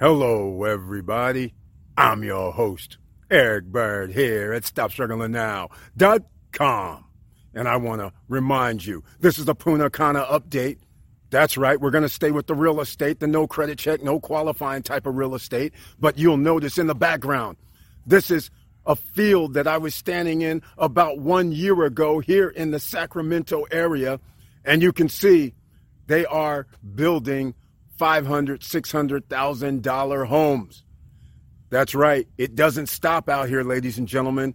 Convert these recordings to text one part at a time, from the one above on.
Hello, everybody. I'm your host, Eric Bird, here at StopStrugglingNow.com. And I want to remind you this is the Punta Cana update. That's right, we're going to stay with the real estate, the no credit check, no qualifying type of real estate. But you'll notice in the background, this is a field that I was standing in about one year ago here in the Sacramento area. And you can see they are building $500,000, $600,000 homes. That's right. It doesn't stop out here, ladies and gentlemen.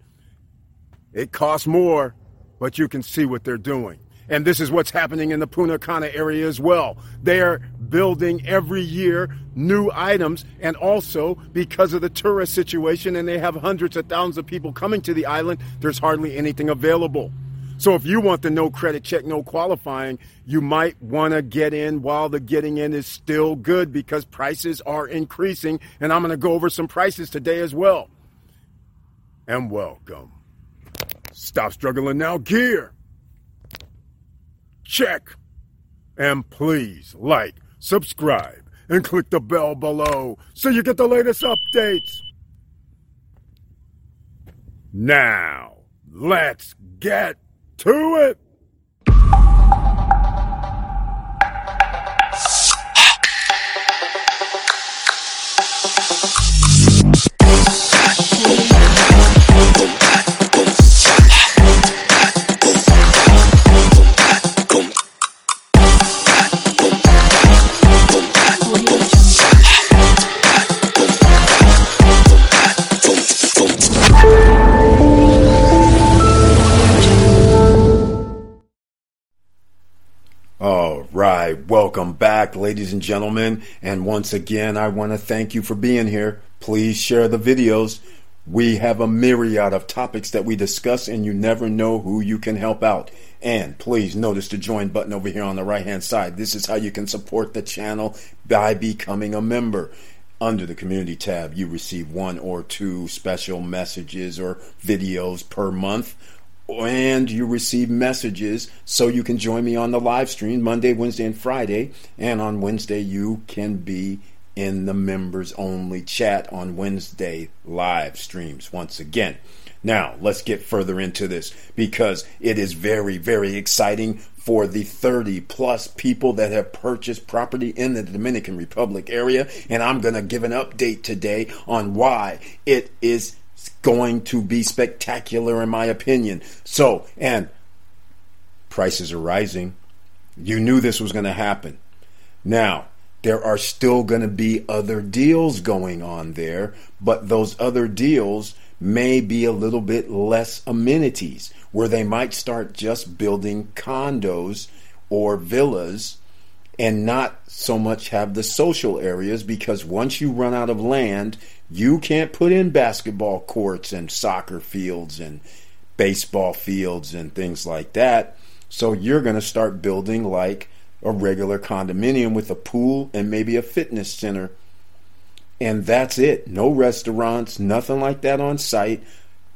It costs more, but you can see what they're doing. And this is what's happening in the Punta Cana area as well. They are building every year new items, and also because of the tourist situation, and they have hundreds of thousands of people coming to the island, there's hardly anything available. So if you want the no credit check, no qualifying, you might want to get in while the getting in is still good because prices are increasing. And I'm going to go over some prices today as well. And welcome. Stop struggling now, gear. Check. And please like, subscribe, and click the bell below so you get the latest updates. Now, let's get to it. Welcome back, ladies and gentlemen. And once again, I want to thank you for being here. Please share the videos. We have a myriad of topics that we discuss, and you never know who you can help out. And please notice the join button over here on the right hand side. This is how you can support the channel by becoming a member. Under the community tab, you receive one or two special messages or videos per month and you receive messages so you can join me on the live stream Monday, Wednesday, and Friday. And on Wednesday, you can be in the members only chat on Wednesday live streams once again. Now, let's get further into this because it is very, very exciting for the 30 plus people that have purchased property in the Dominican Republic area. And I'm going to give an update today on why it is going to be spectacular, in my opinion. So, and prices are rising. You knew this was going to happen. Now, there are still going to be other deals going on there, but those other deals may be a little bit less amenities, where they might start just building condos or villas and not so much have the social areas because once you run out of land, you can't put in basketball courts and soccer fields and baseball fields and things like that. So you're going to start building like a regular condominium with a pool and maybe a fitness center. And that's it. No restaurants, nothing like that on site.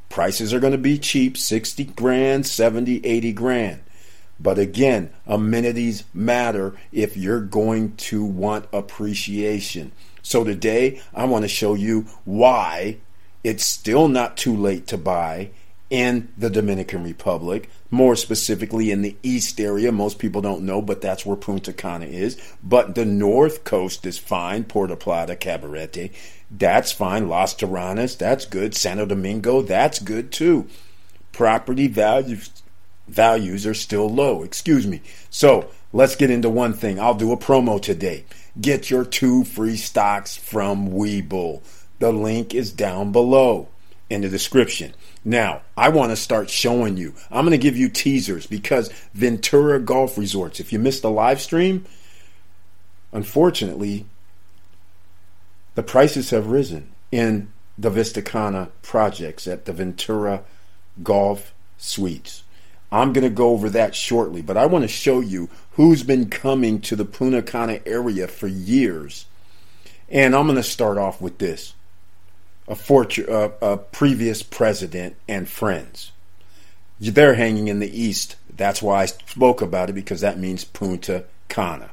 Prices are going to be cheap 60 grand, 70, 80 grand. But again, amenities matter if you're going to want appreciation. So today, I want to show you why it's still not too late to buy in the Dominican Republic, more specifically in the east area. Most people don't know, but that's where Punta Cana is. But the north coast is fine. Puerto Plata, Cabarete, that's fine. Las Terranas, that's good. Santo Domingo, that's good too. Property values values are still low. Excuse me. So let's get into one thing. I'll do a promo today. Get your two free stocks from Webull. The link is down below in the description. Now, I want to start showing you. I'm going to give you teasers because Ventura Golf Resorts, if you missed the live stream, unfortunately, the prices have risen in the Vista Cana projects at the Ventura Golf Suites. I'm going to go over that shortly, but I want to show you who's been coming to the Punta Cana area for years. And I'm going to start off with this a, uh, a previous president and friends. They're hanging in the east. That's why I spoke about it because that means Punta Cana.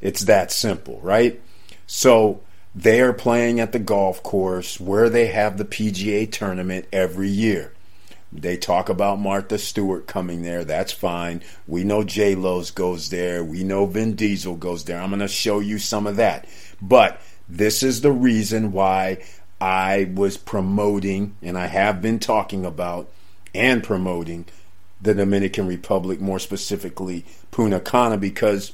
It's that simple, right? So they are playing at the golf course where they have the PGA tournament every year. They talk about Martha Stewart coming there. That's fine. We know J Lo's goes there. We know Vin Diesel goes there. I'm going to show you some of that. But this is the reason why I was promoting, and I have been talking about and promoting the Dominican Republic, more specifically Punta Cana, because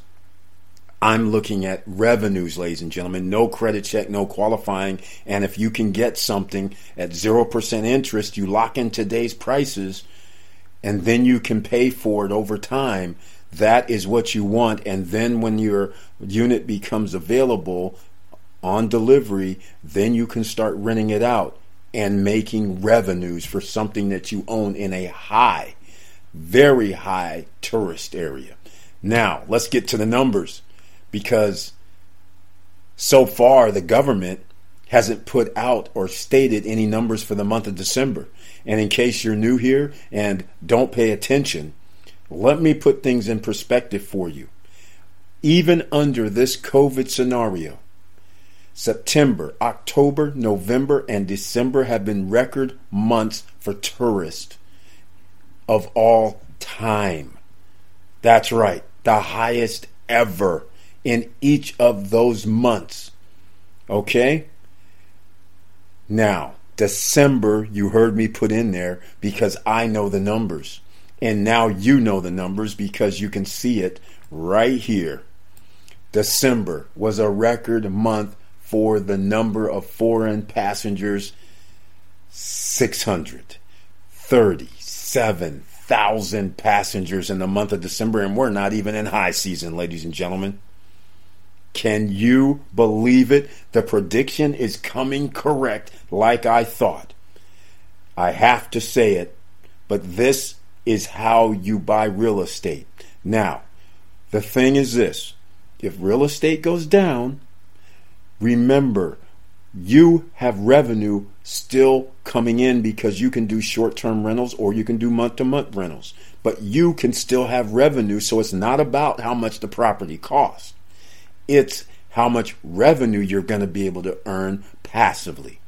I'm looking at revenues, ladies and gentlemen. No credit check, no qualifying. And if you can get something at 0% interest, you lock in today's prices and then you can pay for it over time. That is what you want. And then when your unit becomes available on delivery, then you can start renting it out and making revenues for something that you own in a high, very high tourist area. Now, let's get to the numbers because so far the government hasn't put out or stated any numbers for the month of December. And in case you're new here and don't pay attention, let me put things in perspective for you. Even under this COVID scenario, September, October, November, and December have been record months for tourists of all time. That's right, the highest ever in each of those months. Okay? Now, December, you heard me put in there because I know the numbers. And now you know the numbers because you can see it right here. December was a record month for the number of foreign passengers 637,000 passengers in the month of December, and we're not even in high season, ladies and gentlemen. Can you believe it? The prediction is coming correct like I thought. I have to say it, but this is how you buy real estate. Now, the thing is this if real estate goes down, remember you have revenue still coming in because you can do short term rentals or you can do month to month rentals. But you can still have revenue, so it's not about how much the property costs. It's how much revenue you're going to be able to earn passively.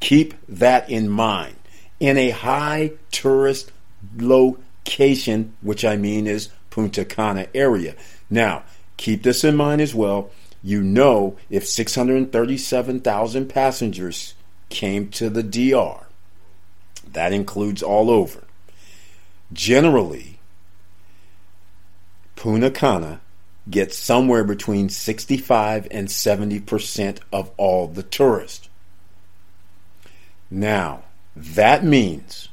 Keep that in mind. In a high tourist location, which I mean is Punta Cana area. Now, keep this in mind as well. You know, if 637,000 passengers came to the DR, that includes all over. Generally, Punta Cana gets somewhere between 65 and 70% of all the tourists. Now, that means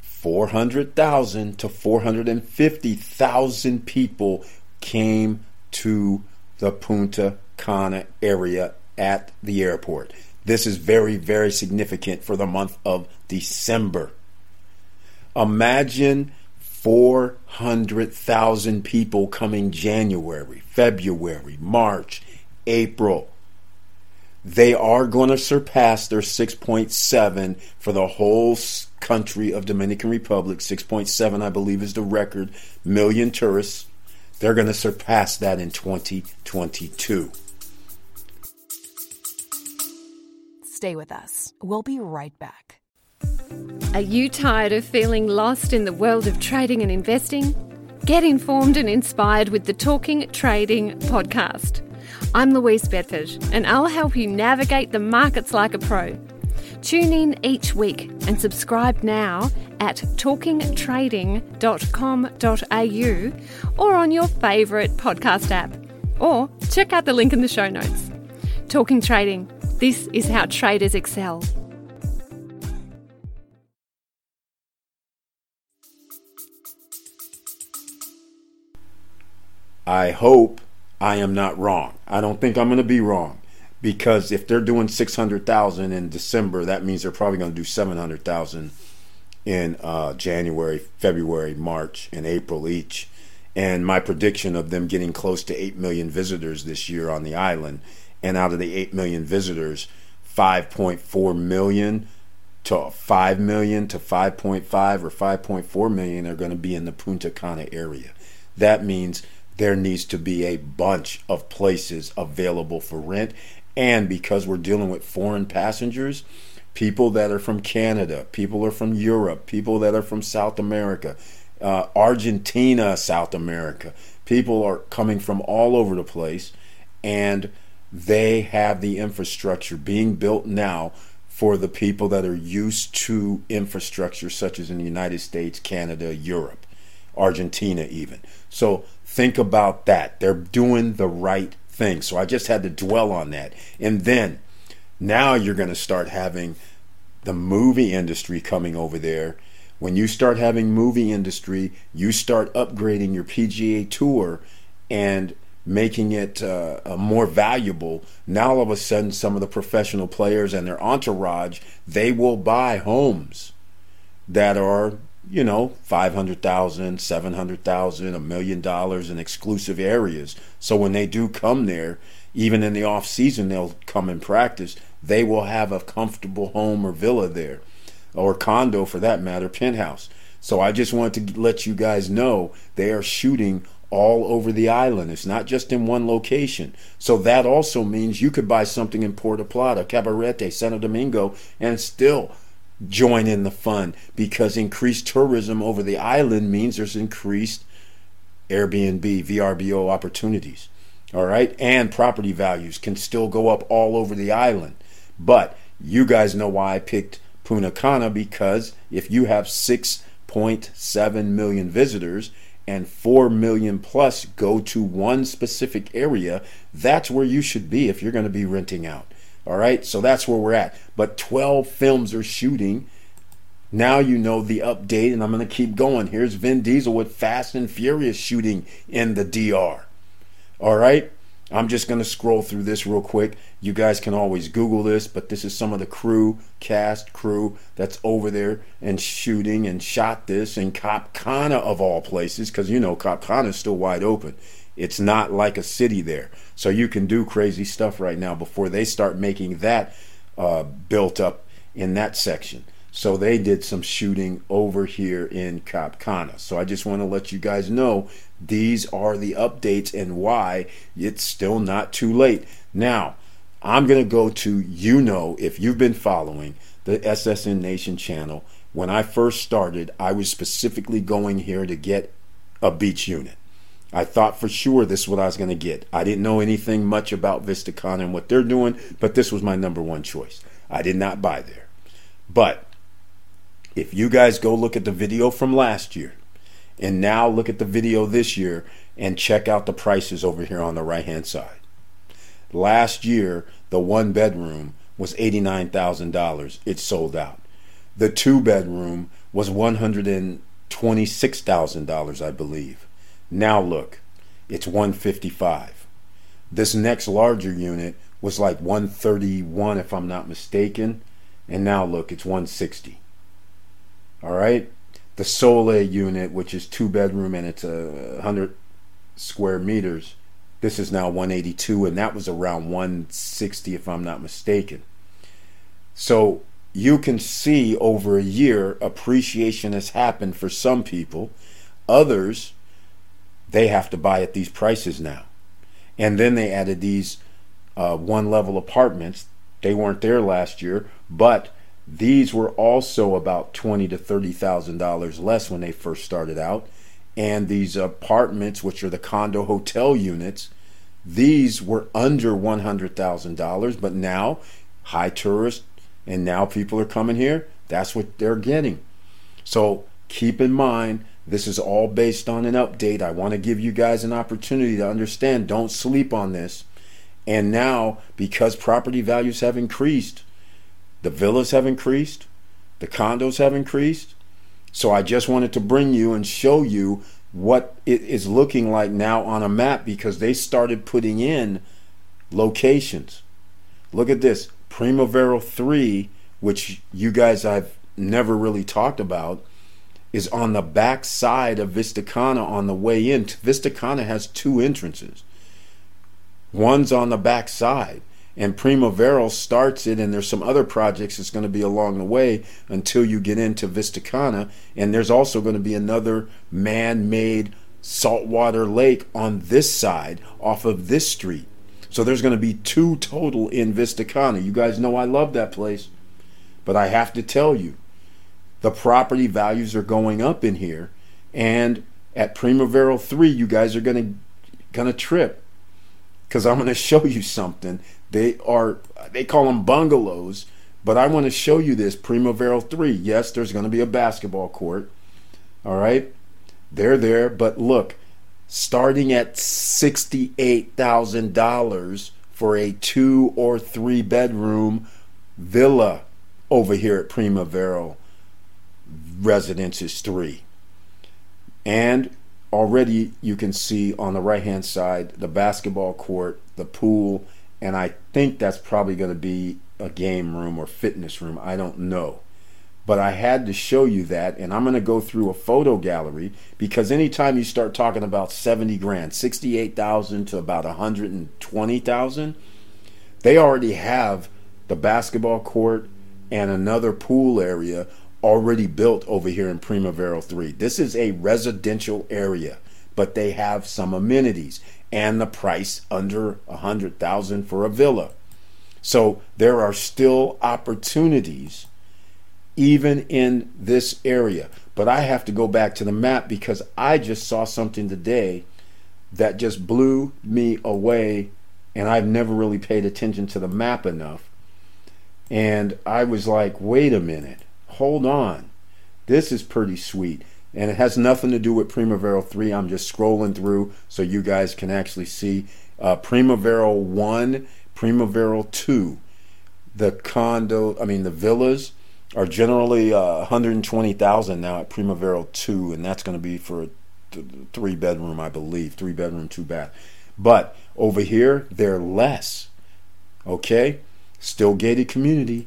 400,000 to 450,000 people came to the Punta Cana area at the airport. This is very, very significant for the month of December. Imagine 400,000 people coming January, February, March, April. They are going to surpass their 6.7 for the whole country of Dominican Republic. 6.7, I believe, is the record million tourists. They're going to surpass that in 2022. Stay with us. We'll be right back. Are you tired of feeling lost in the world of trading and investing? Get informed and inspired with the Talking Trading podcast. I'm Louise Bedford, and I'll help you navigate the markets like a pro. Tune in each week and subscribe now at talkingtrading.com.au or on your favourite podcast app. Or check out the link in the show notes. Talking Trading. This is how traders excel. I hope I am not wrong. I don't think I'm going to be wrong because if they're doing 600,000 in December, that means they're probably going to do 700,000 in uh, January, February, March, and April each. And my prediction of them getting close to 8 million visitors this year on the island, and out of the 8 million visitors, 5.4 million to 5 million to 5.5 or 5.4 million are going to be in the Punta Cana area. That means there needs to be a bunch of places available for rent. And because we're dealing with foreign passengers, people that are from Canada, people are from Europe, people that are from South America, uh, Argentina, South America, people are coming from all over the place, and they have the infrastructure being built now for the people that are used to infrastructure such as in the United States, Canada, Europe, Argentina, even. So think about that. They're doing the right thing. So I just had to dwell on that. And then now you're going to start having the movie industry coming over there. When you start having movie industry, you start upgrading your PGA tour and making it uh, uh, more valuable. Now all of a sudden, some of the professional players and their entourage they will buy homes that are you know 500,000, 700,000, a million dollars in exclusive areas. So when they do come there, even in the off season, they'll come and practice. They will have a comfortable home or villa there, or condo for that matter, penthouse. So I just wanted to let you guys know they are shooting all over the island. It's not just in one location. So that also means you could buy something in Puerto Plata, Cabarete, Santo Domingo, and still join in the fun because increased tourism over the island means there's increased Airbnb, VRBO opportunities. All right. And property values can still go up all over the island. But you guys know why I picked Punta Cana because if you have 6.7 million visitors, and 4 million plus go to one specific area, that's where you should be if you're going to be renting out. All right, so that's where we're at. But 12 films are shooting. Now you know the update, and I'm going to keep going. Here's Vin Diesel with Fast and Furious shooting in the DR. All right, I'm just going to scroll through this real quick. You guys can always Google this, but this is some of the crew, cast, crew that's over there and shooting and shot this in Cap Cana of all places, because you know Cap Cana is still wide open. It's not like a city there. So you can do crazy stuff right now before they start making that uh, built up in that section. So they did some shooting over here in Cap Cana. So I just want to let you guys know these are the updates and why it's still not too late. Now, I'm going to go to you know if you've been following the SSN Nation channel. When I first started, I was specifically going here to get a beach unit. I thought for sure this is what I was going to get. I didn't know anything much about VistaCon and what they're doing, but this was my number one choice. I did not buy there. But if you guys go look at the video from last year, and now look at the video this year and check out the prices over here on the right hand side. Last year, the one bedroom was $89,000. It sold out. The two bedroom was $126,000, I believe. Now look, it's 155. This next larger unit was like 131 if I'm not mistaken, and now look, it's 160. All right? the Sole unit, which is two bedroom and it's a hundred square meters, this is now 182, and that was around 160 if I'm not mistaken. So you can see over a year appreciation has happened for some people. Others, they have to buy at these prices now. And then they added these uh, one level apartments. They weren't there last year, but these were also about twenty to thirty thousand dollars less when they first started out, and these apartments, which are the condo hotel units, these were under one hundred thousand dollars. But now, high tourist, and now people are coming here. That's what they're getting. So keep in mind, this is all based on an update. I want to give you guys an opportunity to understand. Don't sleep on this. And now, because property values have increased, the villas have increased, the condos have increased. So I just wanted to bring you and show you what it is looking like now on a map because they started putting in locations. Look at this Primavera 3, which you guys I've never really talked about, is on the back side of Vistacana on the way in. Vistacana has two entrances. One's on the back side and Primavera starts it, and there's some other projects that's going to be along the way until you get into Vistacana, and there's also going to be another man-made saltwater lake on this side off of this street. So there's going to be two total in Vista Cana. You guys know I love that place. But I have to tell you, the property values are going up in here. And at Primavera 3, you guys are going to trip because I'm to show you something. They are they call them bungalows, but I want to show you this Primavera 3. Yes, there's to be a basketball court. All right? They're there, but look, starting at $68,000 for a 2 or 3 bedroom villa over here at Primavera Residences 3. And already you can see on the right hand side the basketball court, the pool, and I think that's probably going to be a game room or fitness room. I don't know. But I had to show you that, and I'm going to go through a photo gallery because anytime you start talking about 70 grand, 68,000 to about 120,000, they already have the basketball court and another pool area already built over here in Primavera 3. This is a residential area, but they have some amenities and the price under a 100,000 for a villa. So there are still opportunities even in this area. But I have to go back to the map because I just saw something today that just blew me away and I've never really paid attention to the map enough. And I was like, wait a minute hold on. This is pretty sweet. And it has nothing to do with Primavera 3. I'm just scrolling through so you guys can actually see uh, Primavera 1, Primavera 2. The condo, I mean, the villas are generally uh, 120,000 now at Primavera 2, and that's going to be for a th- three bedroom, I believe, three bedroom, two bath. But over here, they're less. Okay? Still gated community.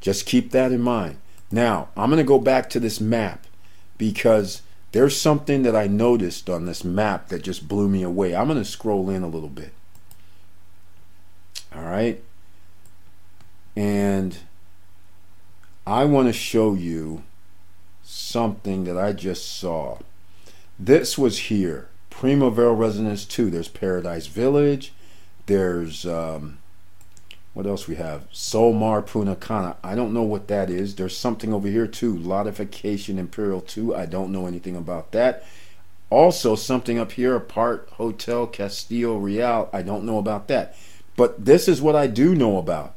Just keep that in mind. Now, I'm going to go back to this map because there's something that I noticed on this map that just blew me away. I'm going to scroll in a little bit. All right. And I want to show you something that I just saw. This was here. Primavera Residence 2. There's Paradise Village. There's um, what else we have? Solmar Punta Cana. I don't know what that is. There's something over here too. Lodification Imperial 2. I don't know anything about that. Also, something up here, Apart Hotel Castillo Real. I don't know about that. But this is what I do know about.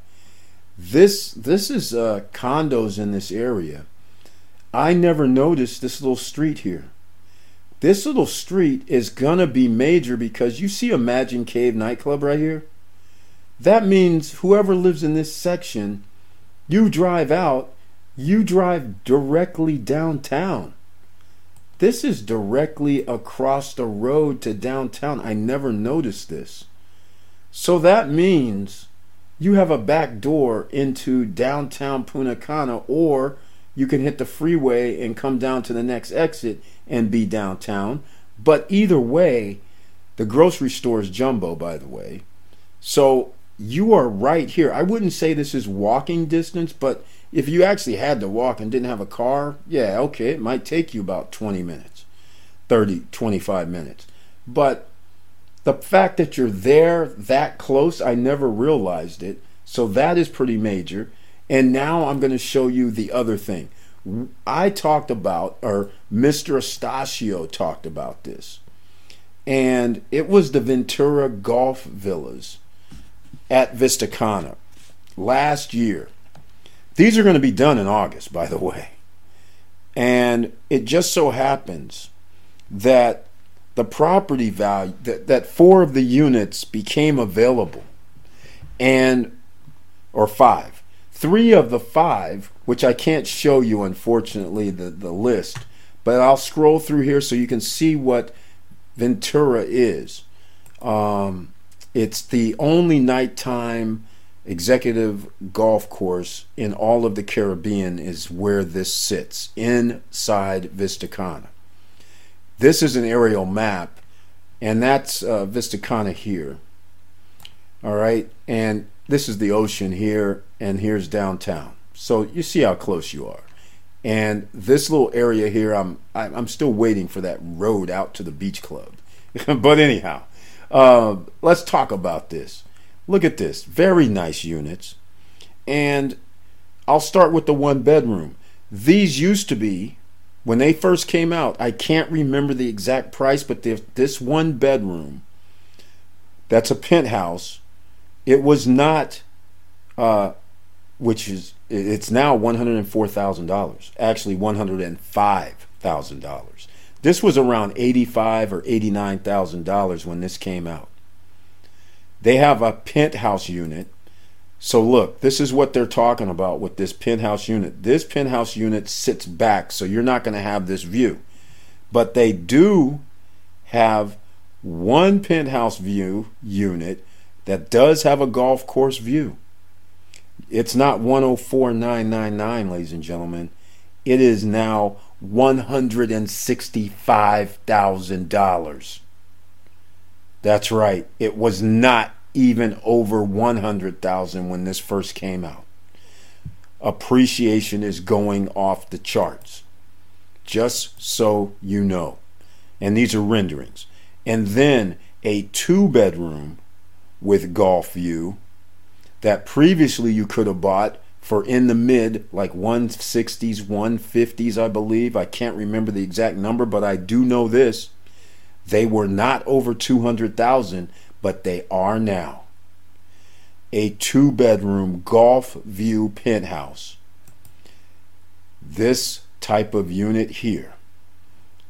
This this is uh, condos in this area. I never noticed this little street here. This little street is gonna be major because you see Imagine Cave nightclub right here. That means whoever lives in this section, you drive out, you drive directly downtown. This is directly across the road to downtown. I never noticed this. So that means you have a back door into downtown Punta Cana, or you can hit the freeway and come down to the next exit and be downtown. But either way, the grocery store is jumbo, by the way. So you are right here. I wouldn't say this is walking distance, but if you actually had to walk and didn't have a car, yeah, okay, it might take you about 20 minutes, 30, 25 minutes. But the fact that you're there that close, I never realized it. So that is pretty major. And now I'm going to show you the other thing. I talked about, or Mr. Estacio talked about this. And it was the Ventura Golf Villas at Vista Cana last year. These are going to be done in August, by the way. And it just so happens that the property value, that, that four of the units became available, and, or five. Three of the five, which I can't show you, unfortunately, the, the list, but I'll scroll through here so you can see what Ventura is. Um, it's the only nighttime executive golf course in all of the Caribbean is where this sits inside Vista Cana. This is an aerial map, and that's uh, Vista Cana here. All right, and this is the ocean here, and here's downtown. So you see how close you are. And this little area here, I'm I'm still waiting for that road out to the beach club. but anyhow, uh, let's talk about this. Look at this. Very nice units. And I'll start with the one bedroom. These used to be, when they first came out, I can't remember the exact price, but this one bedroom, that's a penthouse, it was not, uh, which is, it's now $104,000. Actually, $105,000. This was around eighty-five or eighty-nine thousand dollars when this came out. They have a penthouse unit. So look, this is what they're talking about with this penthouse unit. This penthouse unit sits back, so you're not going to have this view. But they do have one penthouse view unit that does have a golf course view. It's not 104999, ladies and gentlemen. It is now $165,000. That's right. It was not even over 100,000 when this first came out. Appreciation is going off the charts. Just so you know. And these are renderings. And then a two bedroom with golf view that previously you could have bought for in the mid like 160s 150s i believe. I can't remember the exact number but i do know this. They were not over 200,000 but they are now. A two bedroom golf view penthouse. This type of unit here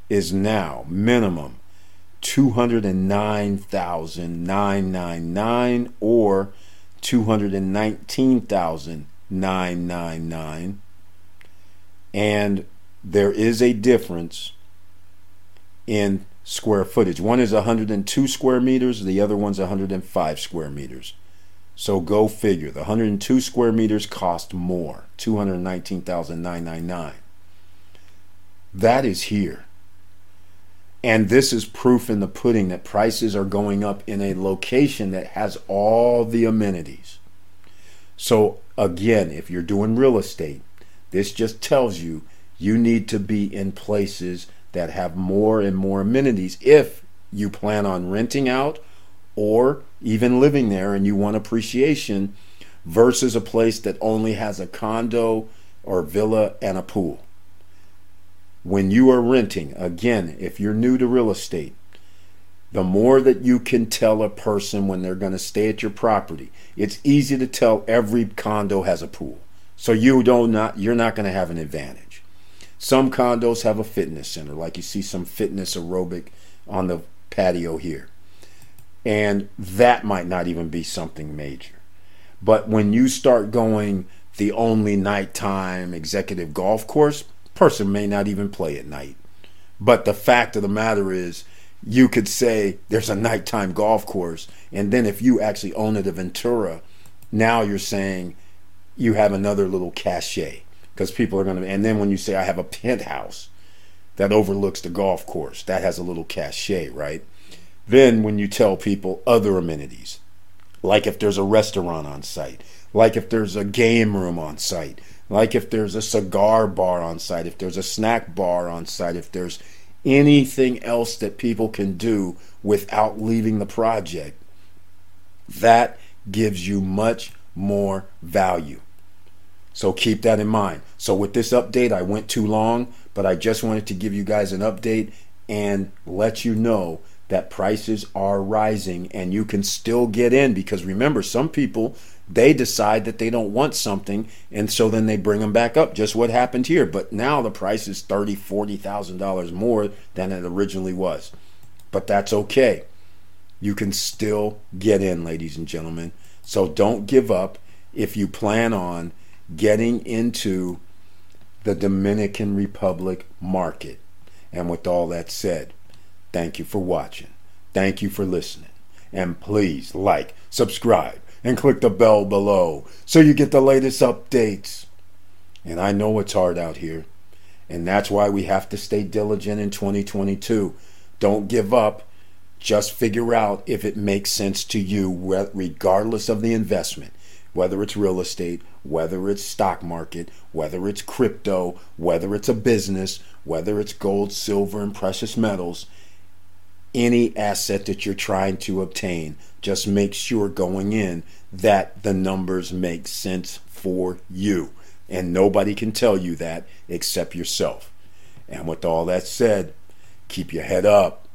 is now minimum 209,999 or 219,000 999 and there is a difference in square footage. One is 102 square meters, the other one's 105 square meters. So go figure. The 102 square meters cost more, 219,999. That is here. And this is proof in the pudding that prices are going up in a location that has all the amenities. So, again, if you're doing real estate, this just tells you you need to be in places that have more and more amenities if you plan on renting out or even living there and you want appreciation versus a place that only has a condo or villa and a pool. When you are renting, again, if you're new to real estate, the more that you can tell a person when they're going to stay at your property. It's easy to tell every condo has a pool. So you don't not you're not going to have an advantage. Some condos have a fitness center like you see some fitness aerobic on the patio here. And that might not even be something major. But when you start going the only nighttime executive golf course, person may not even play at night. But the fact of the matter is you could say there's a nighttime golf course. And then if you actually own it, a Ventura, now you're saying you have another little cachet because people are going to. And then when you say I have a penthouse that overlooks the golf course, that has a little cachet, right? Then when you tell people other amenities, like if there's a restaurant on site, like if there's a game room on site, like if there's a cigar bar on site, if there's a snack bar on site, if there's anything else that people can do without leaving the project, that gives you much more value. So keep that in mind. So with this update, I went too long, but I just wanted to give you guys an update and let you know that prices are rising and you can still get in because remember some people they decide that they don't want something and so then they bring them back up. Just what happened here. But now the price is thirty forty thousand dollars more than it originally was. But that's okay. You can still get in ladies and gentlemen. So don't give up if you plan on getting into the dominican republic market. And with all that said thank you for watching thank you for listening and please like subscribe and click the bell below so you get the latest updates. And I know it's hard out here, and that's why we have to stay diligent in 2022. Don't give up. Just figure out if it makes sense to you, regardless of the investment, whether it's real estate, whether it's stock market, whether it's crypto, whether it's a business, whether it's gold, silver, and precious metals. Any asset that you're trying to obtain, just make sure going in that the numbers make sense for you. And nobody can tell you that except yourself. And with all that said, keep your head up,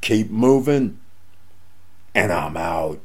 keep moving, and I'm out.